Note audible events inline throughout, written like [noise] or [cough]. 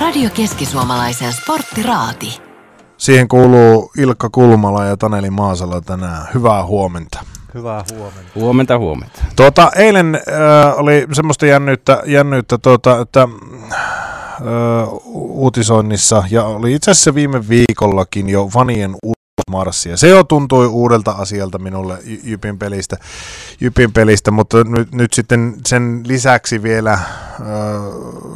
Radio Keski-Suomalaisen sporttiraati. Siihen kuuluu Ilkka Kulmala ja Taneli Maasala tänään. Hyvää huomenta. Hyvää huomenta. Huomenta, huomenta. Tuota, eilen äh, oli semmoista jännyyttä, jännyyttä tuota, että äh, uutisoinnissa, ja oli itse asiassa viime viikollakin jo fanien marssia. Se jo tuntui uudelta asialta minulle Jypin pelistä, Jypin pelistä mutta nyt, nyt sitten sen lisäksi vielä äh,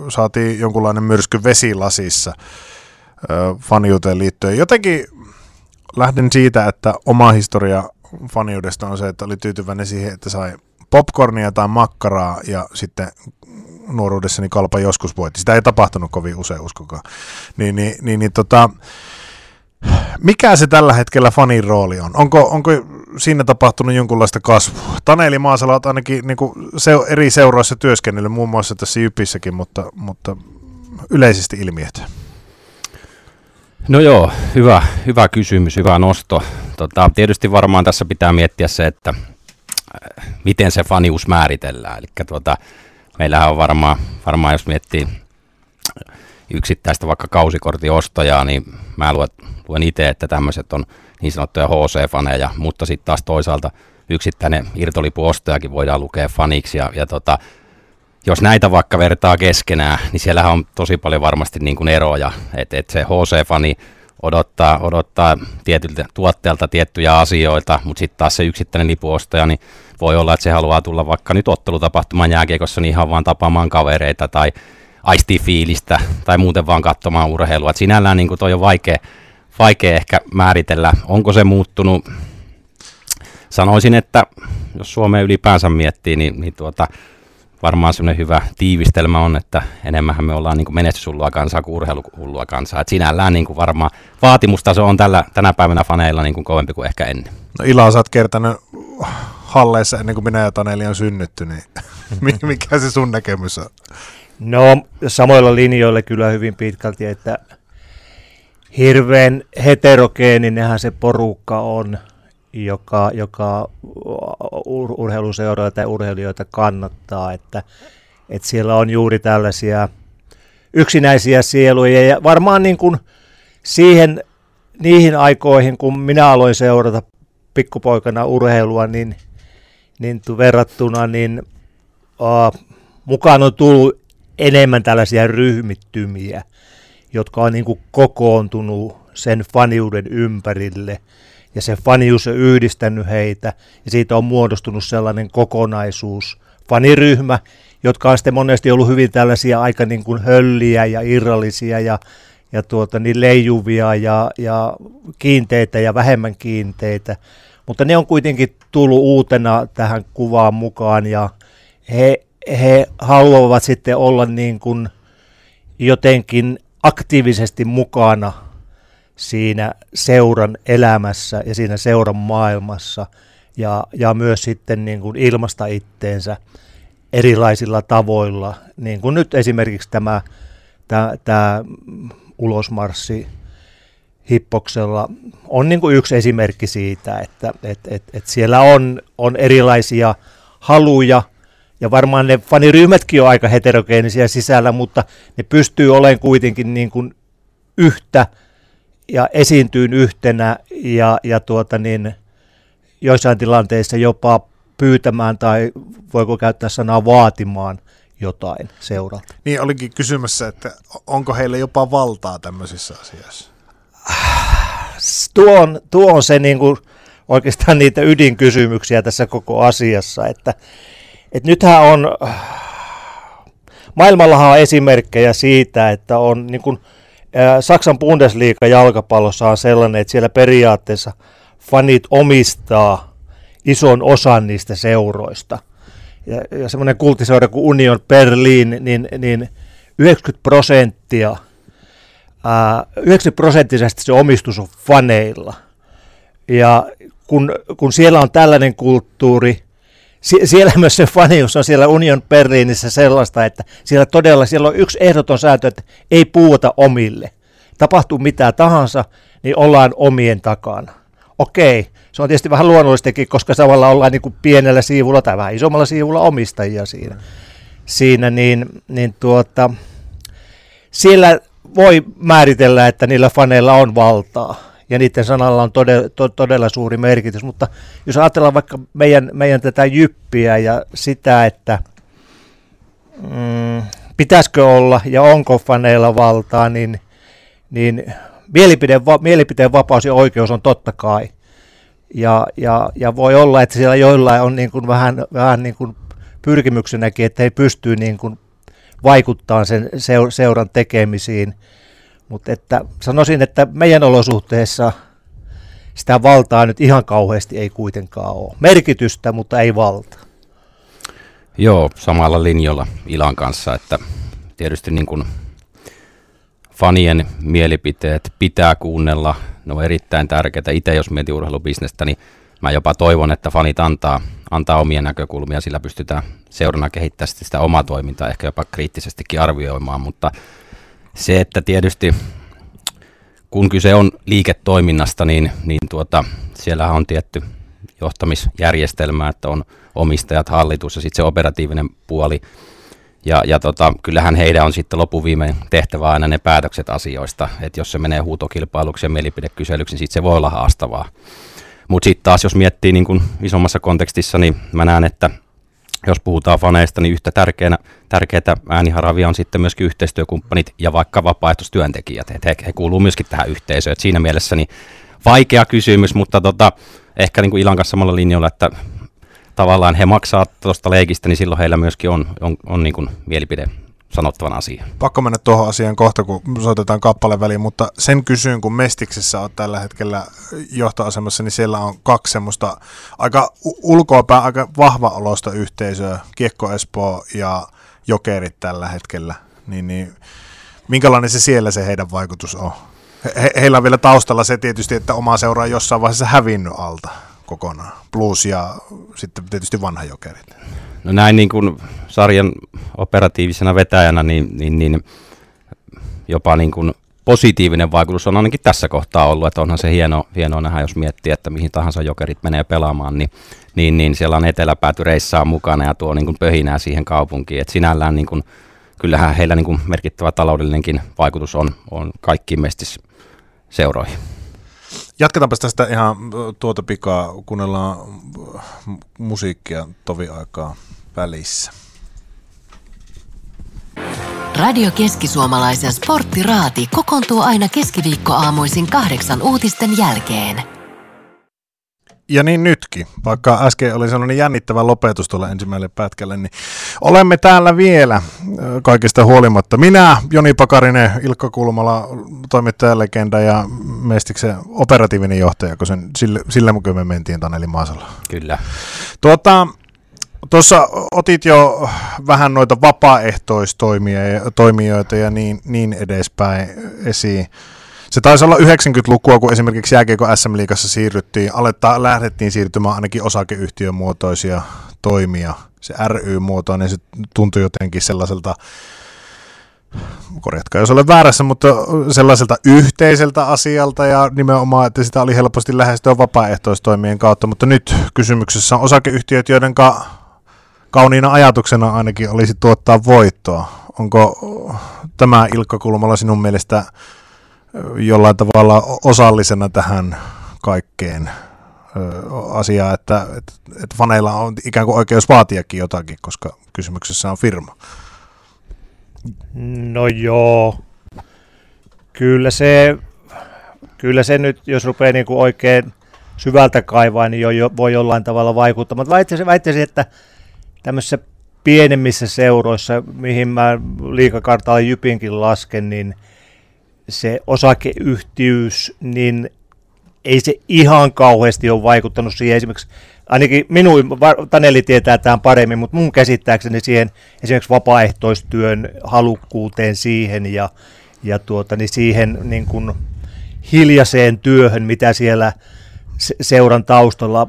saatiin jonkunlainen myrsky vesilasissa äh, faniuteen liittyen. Jotenkin lähden siitä, että oma historia faniudesta on se, että oli tyytyväinen siihen, että sai popcornia tai makkaraa ja sitten nuoruudessani kalpa joskus voitti. Sitä ei tapahtunut kovin usein, uskokaa. Niin, niin, niin, niin tota, mikä se tällä hetkellä fanin rooli on? Onko, onko siinä tapahtunut jonkunlaista kasvua? Taneli Maasala on ainakin niin kuin se, eri seuroissa työskennellyt, muun muassa tässä Jypissäkin, mutta, mutta yleisesti ilmiöt. No joo, hyvä, hyvä kysymys, hyvä nosto. Tota, tietysti varmaan tässä pitää miettiä se, että äh, miten se fanius määritellään. Eli tuota, meillähän on varmaan, varmaan, jos miettii yksittäistä vaikka kausikortiostajaa, niin mä luen, luen itse, että tämmöiset on niin sanottuja HC-faneja, mutta sitten taas toisaalta yksittäinen irtolipuostajakin voidaan lukea faniksi. Ja, ja tota, jos näitä vaikka vertaa keskenään, niin siellähän on tosi paljon varmasti niin kuin eroja. Että et se HC-fani odottaa, odottaa tietyltä tuotteelta tiettyjä asioita, mutta sitten taas se yksittäinen lipuostaja, niin voi olla, että se haluaa tulla vaikka nyt ottelutapahtumaan jääkiekossa niin ihan vaan tapaamaan kavereita tai aistii fiilistä tai muuten vaan katsomaan urheilua. Et sinällään niin toi on vaikea, vaikea ehkä määritellä, onko se muuttunut. Sanoisin, että jos Suomea ylipäänsä miettii, niin, niin tuota, varmaan semmoinen hyvä tiivistelmä on, että enemmän me ollaan niin menestyshullua kansaa kuin urheiluhullua kansaa. Et sinällään niin kuin varmaan vaatimustaso on tällä, tänä päivänä faneilla niin kuin kovempi kuin ehkä ennen. No Ila, sä oot halleissa ennen kuin minä ja Taneli on synnytty, niin [laughs] mikä se sun näkemys on? No samoilla linjoilla kyllä hyvin pitkälti, että hirveän heterogeeninenhän se porukka on, joka, joka ur- urheiluseuroja tai urheilijoita kannattaa, että, että siellä on juuri tällaisia yksinäisiä sieluja ja varmaan niin kuin siihen niihin aikoihin, kun minä aloin seurata pikkupoikana urheilua, niin, niin verrattuna niin uh, mukaan on tullut enemmän tällaisia ryhmittymiä, jotka on niin kuin kokoontunut sen faniuden ympärille. Ja se fanius on yhdistänyt heitä ja siitä on muodostunut sellainen kokonaisuus, faniryhmä, jotka on sitten monesti ollut hyvin tällaisia aika niin kuin hölliä ja irrallisia ja, ja tuota, niin leijuvia ja, ja kiinteitä ja vähemmän kiinteitä. Mutta ne on kuitenkin tullut uutena tähän kuvaan mukaan ja he he haluavat sitten olla niin kuin jotenkin aktiivisesti mukana siinä seuran elämässä ja siinä seuran maailmassa ja, ja myös sitten niin kuin ilmasta itteensä erilaisilla tavoilla, niin kuin nyt esimerkiksi tämä, tämä, tämä ulosmarssi hippoksella on niin kuin yksi esimerkki siitä, että et, et, et siellä on, on erilaisia haluja – ja varmaan ne faniryhmätkin on aika heterogeenisia sisällä, mutta ne pystyy olemaan kuitenkin niin kuin yhtä ja esiintyyn yhtenä ja, ja tuota niin, joissain tilanteissa jopa pyytämään tai voiko käyttää sanaa vaatimaan jotain seuralta. Niin olikin kysymässä, että onko heille jopa valtaa tämmöisissä asioissa? Tuo on, tuo on se niin kuin oikeastaan niitä ydinkysymyksiä tässä koko asiassa, että et nythän on, maailmallahan on esimerkkejä siitä, että on niin kuin, Saksan Bundesliga jalkapallossa on sellainen, että siellä periaatteessa fanit omistaa ison osan niistä seuroista. Ja, ja semmoinen kultiseura kuin Union Berlin, niin, niin 90 prosenttia, ää, 90 prosenttisesti se omistus on faneilla. Ja kun, kun siellä on tällainen kulttuuri, sie- siellä [laughs] myös se fanius on siellä Union Berliinissä sellaista, että siellä todella siellä on yksi ehdoton sääntö, että ei puuta omille. Tapahtuu mitä tahansa, niin ollaan omien takana. Okei, se on tietysti vähän luonnollistakin, koska samalla ollaan niin kuin pienellä siivulla tai vähän isommalla siivulla omistajia siinä. Siinä niin, niin tuota, siellä voi määritellä, että niillä faneilla on valtaa ja niiden sanalla on todella, to, todella suuri merkitys, mutta jos ajatellaan vaikka meidän, meidän tätä jyppiä ja sitä, että mm, pitäisikö olla ja onko faneilla valtaa, niin, niin mielipide, mielipiteen vapaus ja oikeus on totta kai. Ja, ja, ja voi olla, että siellä joillain on niin kuin vähän, vähän niin kuin pyrkimyksenäkin, että he pystyy niin kuin vaikuttaa sen seuran tekemisiin. Mutta että sanoisin, että meidän olosuhteissa sitä valtaa nyt ihan kauheasti ei kuitenkaan ole. Merkitystä, mutta ei valtaa. Joo, samalla linjalla Ilan kanssa, että tietysti niin kuin fanien mielipiteet pitää kuunnella, ne on erittäin tärkeitä. Itse jos mietin urheilubisnestä, niin mä jopa toivon, että fanit antaa, antaa omia näkökulmia, sillä pystytään seurana kehittämään sitä omaa toimintaa, ehkä jopa kriittisestikin arvioimaan, mutta se, että tietysti kun kyse on liiketoiminnasta, niin, niin tuota, siellä on tietty johtamisjärjestelmä, että on omistajat, hallitus ja sitten se operatiivinen puoli. Ja, ja tota, kyllähän heidän on sitten lopuviimein tehtävä aina ne päätökset asioista, että jos se menee huutokilpailuksi ja mielipidekyselyksi, niin sitten se voi olla haastavaa. Mutta sitten taas, jos miettii niin kun isommassa kontekstissa, niin mä näen, että jos puhutaan faneista, niin yhtä tärkeänä, tärkeää ääniharavia on sitten myöskin yhteistyökumppanit ja vaikka vapaaehtoistyöntekijät. Et he, he kuuluu myöskin tähän yhteisöön. Et siinä mielessä niin vaikea kysymys, mutta tota, ehkä niin kuin Ilan kanssa samalla linjalla, että tavallaan he maksaa tuosta leikistä, niin silloin heillä myöskin on, on, on niin kuin mielipide sanottavan asian. Pakko mennä tuohon asiaan kohta, kun soitetaan kappale väliin, mutta sen kysyn, kun Mestiksessä on tällä hetkellä johtoasemassa, niin siellä on kaksi semmoista aika ulkoapäin aika vahva olosta yhteisöä, Kiekko Espoo ja Jokerit tällä hetkellä, niin, niin minkälainen se siellä se heidän vaikutus on? He, heillä on vielä taustalla se tietysti, että oma seura on jossain vaiheessa hävinnyt alta kokonaan. Plus ja sitten tietysti vanha jokerit. No näin niin kuin sarjan operatiivisena vetäjänä, niin, niin, niin jopa niin kuin positiivinen vaikutus on ainakin tässä kohtaa ollut, että onhan se hieno, hieno nähdä, jos miettii, että mihin tahansa jokerit menee pelaamaan, niin, niin, niin siellä on eteläpääty reissaa mukana ja tuo niin kuin pöhinää siihen kaupunkiin, että sinällään niin kuin, kyllähän heillä niin kuin merkittävä taloudellinenkin vaikutus on, on kaikkiin mestis seuroihin. Jatketaanpa tästä ihan tuota pikaa, kuunnellaan musiikkia tovi aikaa välissä. Radio Keski-Suomalaisen sporttiraati kokoontuu aina keskiviikkoaamuisin kahdeksan uutisten jälkeen. Ja niin nytkin, vaikka äsken oli sellainen jännittävä lopetus tuolla ensimmäiselle pätkälle, niin olemme täällä vielä kaikista huolimatta. Minä, Joni Pakarinen, Ilkka Kulmala, toimittajalegenda ja Mestiksen operatiivinen johtaja, kun sen, sille kun me mentiin Taneli Maasalla. Kyllä. Tuota, Tuossa otit jo vähän noita vapaaehtoistoimijoita ja niin, niin edespäin esiin. Se taisi olla 90-lukua, kun esimerkiksi jääkiekko SM-liigassa siirryttiin, alettaa, lähdettiin siirtymään ainakin osakeyhtiön muotoisia toimia. Se ry-muoto, niin se tuntui jotenkin sellaiselta, korjatkaa jos olen väärässä, mutta sellaiselta yhteiseltä asialta ja nimenomaan, että sitä oli helposti lähestyä vapaaehtoistoimien kautta, mutta nyt kysymyksessä on osakeyhtiöt, joiden kauniina ajatuksena ainakin olisi tuottaa voittoa. Onko tämä Ilkka Kulmala sinun mielestä jollain tavalla osallisena tähän kaikkeen asiaa, että, että, että faneilla on ikään kuin oikeus vaatiakin jotakin, koska kysymyksessä on firma. No joo, kyllä se, kyllä se nyt, jos rupeaa niin kuin oikein syvältä kaivaa, niin jo, jo, voi jollain tavalla vaikuttaa. Mutta väittäisin, väittäisin, että tämmöisissä pienemmissä seuroissa, mihin mä liikakartalla Jypinkin lasken, niin se osakeyhtiys, niin ei se ihan kauheasti ole vaikuttanut siihen esimerkiksi, ainakin minun, Taneli tietää tämän paremmin, mutta mun käsittääkseni siihen esimerkiksi vapaaehtoistyön halukkuuteen siihen ja, ja tuota, niin siihen niin kuin hiljaiseen työhön, mitä siellä seuran taustalla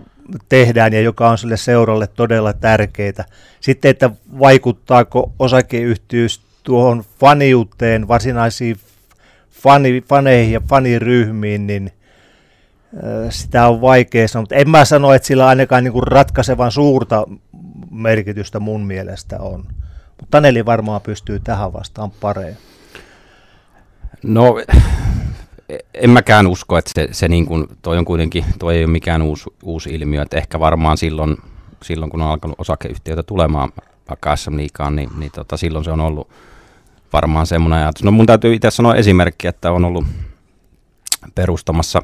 tehdään ja joka on sille seuralle todella tärkeää. Sitten, että vaikuttaako osakeyhtiys tuohon faniuteen, varsinaisiin fani, faneihin ja faniryhmiin, niin sitä on vaikea sanoa, mutta en mä sano, että sillä ainakaan niin kuin ratkaisevan suurta merkitystä mun mielestä on. Mutta Taneli varmaan pystyy tähän vastaan paremmin. No en mäkään usko, että se, se niin kuin, toi on kuitenkin, toi ei ole mikään uusi, uusi ilmiö, että ehkä varmaan silloin, silloin kun on alkanut osakeyhtiöitä tulemaan vaikka SM Liikaan, niin, niin tota, silloin se on ollut varmaan semmoinen ajatus. No mun täytyy itse sanoa esimerkki, että on ollut perustamassa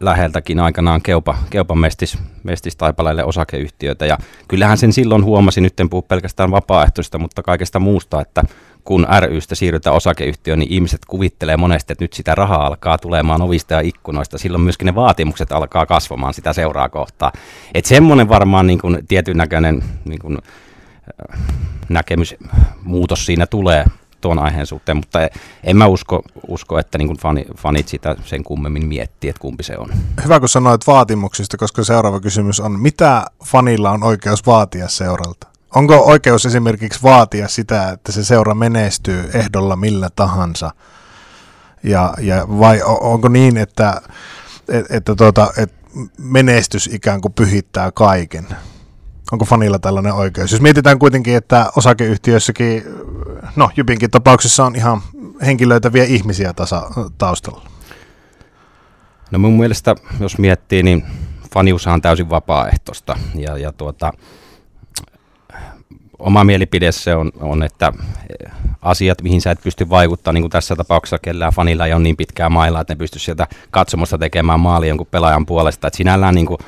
läheltäkin aikanaan Keupa, Keupan mestis, mestistaipaleille osakeyhtiöitä. Ja kyllähän sen silloin huomasi, nyt en puhu pelkästään vapaaehtoista, mutta kaikesta muusta, että kun rystä siirrytään osakeyhtiöön, niin ihmiset kuvittelee monesti, että nyt sitä rahaa alkaa tulemaan ovista ja ikkunoista. Silloin myöskin ne vaatimukset alkaa kasvamaan sitä seuraa kohtaa. Että semmoinen varmaan niin tietyn näköinen niin äh, näkemysmuutos siinä tulee tuon aiheen suhteen, mutta en mä usko, usko että niin fani, fanit sitä sen kummemmin miettii, että kumpi se on. Hyvä, kun sanoit vaatimuksista, koska seuraava kysymys on, mitä fanilla on oikeus vaatia seuralta? Onko oikeus esimerkiksi vaatia sitä, että se seura menestyy ehdolla millä tahansa? Ja, ja vai onko niin, että, että, että, tuota, että menestys ikään kuin pyhittää kaiken? Onko fanilla tällainen oikeus? Jos mietitään kuitenkin, että osakeyhtiöissäkin, no Jypinkin tapauksessa on ihan henkilöitä ihmisiä tasa, taustalla. No mun mielestä, jos miettii, niin faniushan on täysin vapaaehtoista. Ja, ja tuota, oma mielipide se on, on, että asiat, mihin sä et pysty vaikuttamaan, niin kuin tässä tapauksessa kellään fanilla ei ole niin pitkää mailla, että ne pystyisi sieltä katsomosta tekemään maali jonkun pelaajan puolesta. Että sinällään niin kuin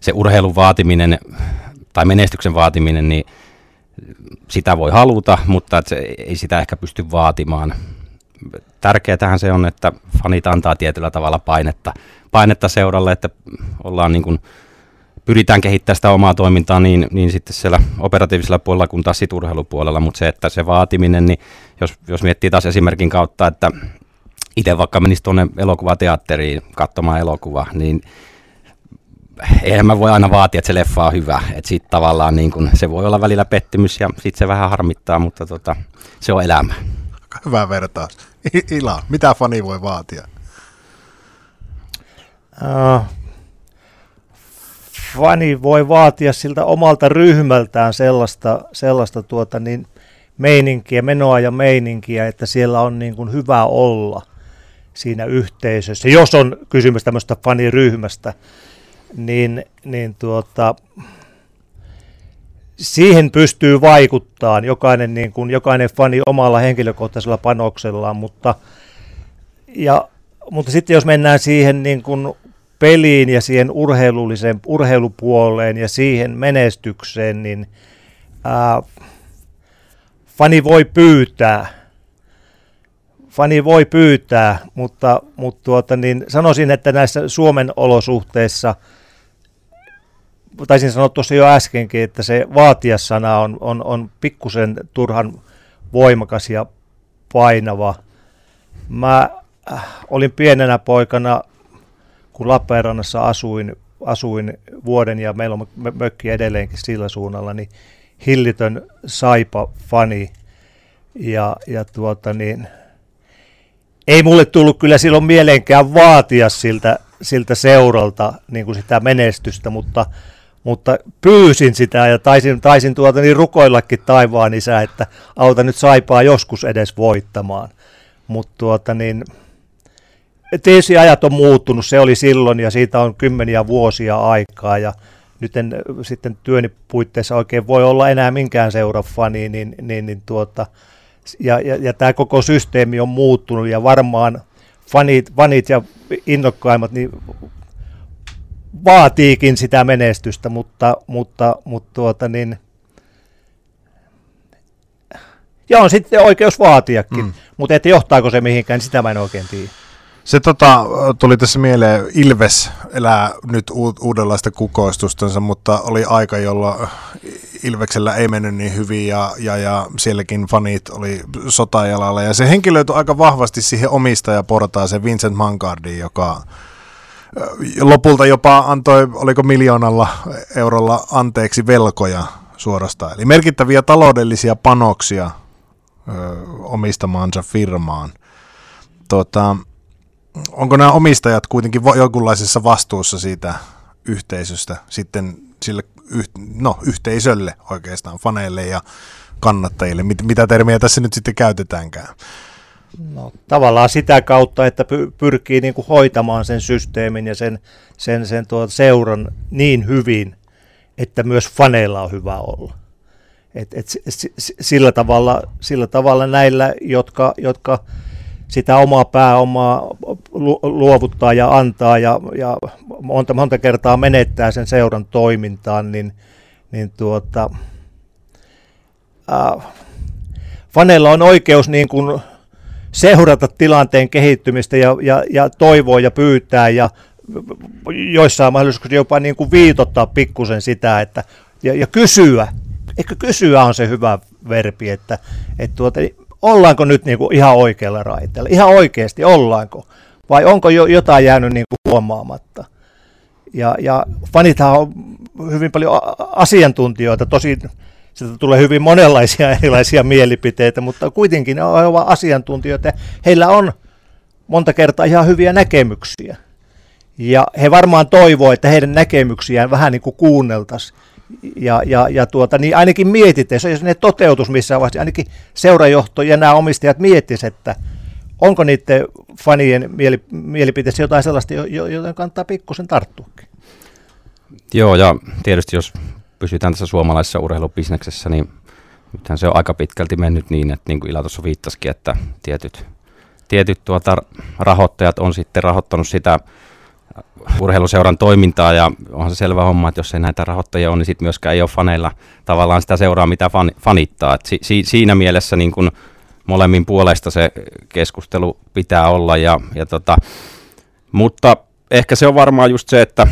se urheilun vaatiminen tai menestyksen vaatiminen, niin sitä voi haluta, mutta se ei sitä ehkä pysty vaatimaan. Tärkeätähän se on, että fanit antaa tietyllä tavalla painetta, painetta seuralle, että ollaan niin kuin, pyritään kehittämään sitä omaa toimintaa niin, niin sitten siellä operatiivisella puolella kuin taas urheilupuolella, mutta se, että se vaatiminen, niin jos, jos miettii taas esimerkin kautta, että itse vaikka menisi tuonne elokuvateatteriin katsomaan elokuvaa, niin eihän mä voi aina vaatia, että se leffa on hyvä. Että sit tavallaan niin kun, se voi olla välillä pettymys ja sitten se vähän harmittaa, mutta tota, se on elämä. Hyvä vertaus. Ila, mitä fani voi vaatia? Uh, fani voi vaatia siltä omalta ryhmältään sellaista, sellaista tuota niin, meininkiä, menoa ja meininkiä, että siellä on niin kuin hyvä olla siinä yhteisössä, jos on kysymys tämmöistä faniryhmästä niin, niin tuota, siihen pystyy vaikuttamaan jokainen, niin kuin, jokainen fani omalla henkilökohtaisella panoksellaan, mutta, ja, mutta sitten jos mennään siihen niin kuin peliin ja siihen urheilulliseen urheilupuoleen ja siihen menestykseen, niin ää, fani voi pyytää, fani voi pyytää, mutta, mutta tuota, niin sanoisin, että näissä Suomen olosuhteissa – taisin sanoa tuossa jo äskenkin, että se vaatiasana on, on, on pikkusen turhan voimakas ja painava. Mä äh, olin pienenä poikana, kun Lappeenrannassa asuin, asuin vuoden ja meillä on mökki edelleenkin sillä suunnalla, niin hillitön saipa-fani. Ja, ja tuota niin, ei mulle tullut kyllä silloin mieleenkään vaatia siltä, siltä seuralta niin kuin sitä menestystä, mutta mutta pyysin sitä ja taisin, taisin tuota niin rukoillakin taivaan isä, että auta nyt saipaa joskus edes voittamaan. Mutta tuota niin, tietysti ajat on muuttunut, se oli silloin ja siitä on kymmeniä vuosia aikaa ja nyt en sitten työni puitteissa oikein voi olla enää minkään seuran fani, niin, niin, niin tuota, ja, ja, ja tämä koko systeemi on muuttunut ja varmaan fanit, fanit ja innokkaimmat niin vaatiikin sitä menestystä, mutta, mutta, mutta tuota niin, ja on sitten oikeus vaatiakin, mm. mutta että johtaako se mihinkään, niin sitä mä en oikein tiedä. Se tota, tuli tässä mieleen, Ilves elää nyt u- uudenlaista kukoistustansa, mutta oli aika, jolloin Ilveksellä ei mennyt niin hyvin ja, ja, ja sielläkin fanit oli sotajalalla ja se henkilöityi aika vahvasti siihen omistajaportaan, se Vincent Mankardin, joka lopulta jopa antoi, oliko miljoonalla eurolla anteeksi velkoja suorastaan. Eli merkittäviä taloudellisia panoksia ö, omistamaansa firmaan. Tota, onko nämä omistajat kuitenkin jonkunlaisessa vastuussa siitä yhteisöstä sitten sille no, yhteisölle oikeastaan, faneille ja kannattajille, mit, mitä termiä tässä nyt sitten käytetäänkään? No, tavallaan sitä kautta, että pyrkii niin kuin hoitamaan sen systeemin ja sen, sen, sen tuota seuran niin hyvin, että myös faneilla on hyvä olla. Et, et, sillä, tavalla, sillä tavalla näillä, jotka, jotka sitä omaa pääomaa luovuttaa ja antaa ja, ja monta, monta kertaa menettää sen seuran toimintaan, niin, niin tuota, äh, faneilla on oikeus niin kuin seurata tilanteen kehittymistä ja, ja, ja toivoa ja pyytää ja joissain mahdollisuuksissa jopa niin kuin viitottaa pikkusen sitä, että, ja, ja kysyä. Ehkä kysyä on se hyvä verbi, että, että tuota, ollaanko nyt niin kuin ihan oikealla raiteella, ihan oikeasti ollaanko, vai onko jo jotain jäänyt niin kuin huomaamatta. Ja, ja fanithan on hyvin paljon asiantuntijoita, tosi sieltä tulee hyvin monenlaisia [laughs] erilaisia mielipiteitä, mutta kuitenkin ne ovat asiantuntijoita. Heillä on monta kertaa ihan hyviä näkemyksiä. Ja he varmaan toivoo, että heidän näkemyksiään vähän niin kuin kuunneltaisiin. Ja, ja, ja tuota, niin ainakin mietitte, jos ne toteutus missään vaiheessa, ainakin seurajohto ja nämä omistajat miettisivät, että onko niiden fanien mieli, mielipiteessä jotain sellaista, joten kannattaa pikkusen tarttuakin. Joo, ja tietysti jos pysytään tässä suomalaisessa urheilubisneksessä, niin nythän se on aika pitkälti mennyt niin, että niin kuin Ila tuossa viittasikin, että tietyt, tietyt tuota rahoittajat on sitten rahoittanut sitä urheiluseuran toimintaa ja onhan se selvä homma, että jos ei näitä rahoittajia on, niin sitten myöskään ei ole faneilla tavallaan sitä seuraa, mitä fan, fanittaa. Et si, si, siinä mielessä niin kun molemmin puolesta se keskustelu pitää olla. Ja, ja tota, mutta ehkä se on varmaan just se, että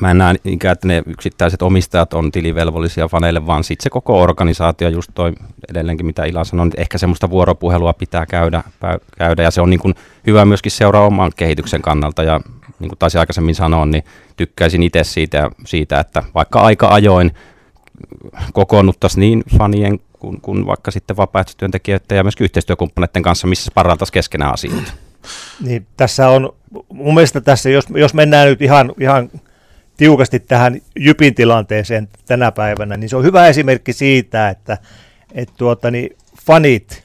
mä en näe ikään, että ne yksittäiset omistajat on tilivelvollisia faneille, vaan sitten se koko organisaatio, just toi edelleenkin mitä Ila sanoi, että ehkä semmoista vuoropuhelua pitää käydä, käydä ja se on niin kuin hyvä myöskin seuraa oman kehityksen kannalta ja niin kuin taisi aikaisemmin sanoa, niin tykkäisin itse siitä, siitä, että vaikka aika ajoin kokoonnuttaisiin niin fanien kuin, kuin vaikka sitten vapaaehtoistyöntekijöiden ja myös yhteistyökumppaneiden kanssa, missä parantaisi keskenään asioita. Niin, tässä on, mun mielestä tässä, jos, jos mennään nyt ihan, ihan tiukasti tähän Jypin tilanteeseen tänä päivänä, niin se on hyvä esimerkki siitä, että et tuota, niin fanit,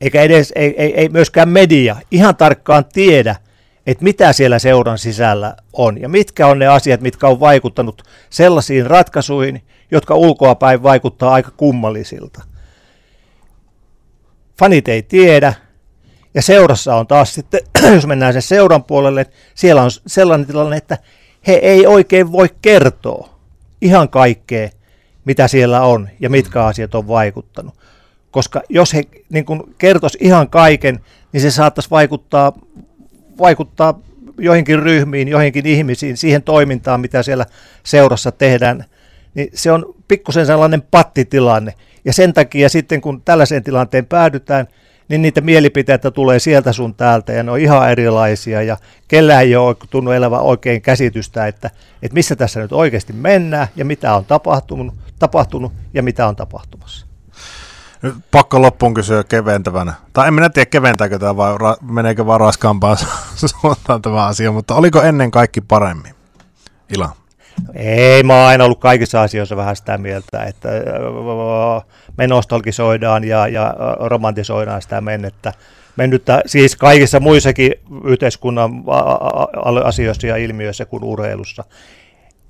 eikä edes, ei, ei, ei myöskään media ihan tarkkaan tiedä, että mitä siellä seuran sisällä on ja mitkä on ne asiat, mitkä on vaikuttanut sellaisiin ratkaisuihin, jotka ulkoapäin vaikuttaa aika kummallisilta. Fanit ei tiedä, ja seurassa on taas sitten, [clears throat] jos mennään sen seuran puolelle, siellä on sellainen tilanne, että he ei oikein voi kertoa ihan kaikkea, mitä siellä on ja mitkä asiat on vaikuttanut. Koska jos he niin kertoisi ihan kaiken, niin se saattaisi vaikuttaa vaikuttaa joihinkin ryhmiin, joihinkin ihmisiin, siihen toimintaan, mitä siellä seurassa tehdään, niin se on pikkusen sellainen pattitilanne. Ja sen takia sitten, kun tällaiseen tilanteen päädytään, niin niitä mielipiteitä tulee sieltä sun täältä ja ne on ihan erilaisia ja kellään ei ole tunnu elävä oikein käsitystä, että, että missä tässä nyt oikeasti mennään ja mitä on tapahtunut, tapahtunut ja mitä on tapahtumassa. Nyt pakko loppuun kysyä keventävänä. Tai en minä tiedä keventääkö tämä vai ra- meneekö vaan raskaampaan [laughs] suuntaan tämä asia, mutta oliko ennen kaikki paremmin? Ila. Ei, mä oon aina ollut kaikissa asioissa vähän sitä mieltä, että me nostalgisoidaan ja, ja romantisoidaan sitä mennettä. Mennyttä, siis kaikissa muissakin yhteiskunnan asioissa ja ilmiöissä kuin urheilussa.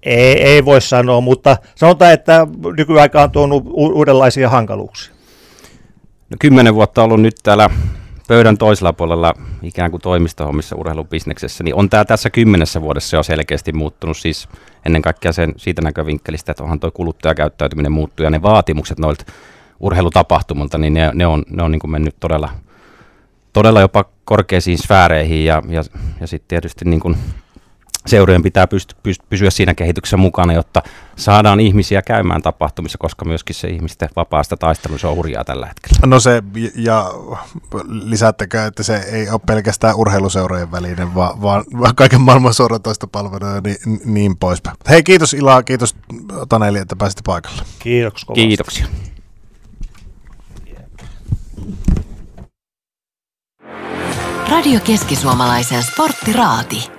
Ei, ei voi sanoa, mutta sanotaan, että nykyaika on tuonut uudenlaisia hankaluuksia. No, kymmenen vuotta ollut nyt täällä pöydän toisella puolella ikään kuin toimistohommissa urheilubisneksessä, niin on tämä tässä kymmenessä vuodessa jo selkeästi muuttunut. Siis ennen kaikkea sen siitä näkövinkkelistä, että onhan tuo kuluttajakäyttäytyminen muuttuu ja ne vaatimukset noilta urheilutapahtumilta, niin ne, ne on, ne on niin kuin mennyt todella, todella jopa korkeisiin sfääreihin ja, ja, ja sitten tietysti niin kuin seurojen pitää pyst- pyst- pysyä siinä kehityksessä mukana, jotta saadaan ihmisiä käymään tapahtumissa, koska myöskin se ihmisten vapaasta taistelu se on hurjaa tällä hetkellä. No se, ja lisättäkö, että se ei ole pelkästään urheiluseurojen välinen, vaan, vaan, vaan kaiken maailman suoratoista palveluja ja niin, niin poispäin. Hei, kiitos Ila, kiitos Taneli, että pääsitte paikalle. Kiitoksia. Kiitoksia. Radio Keski-Suomalaisen sporttiraati.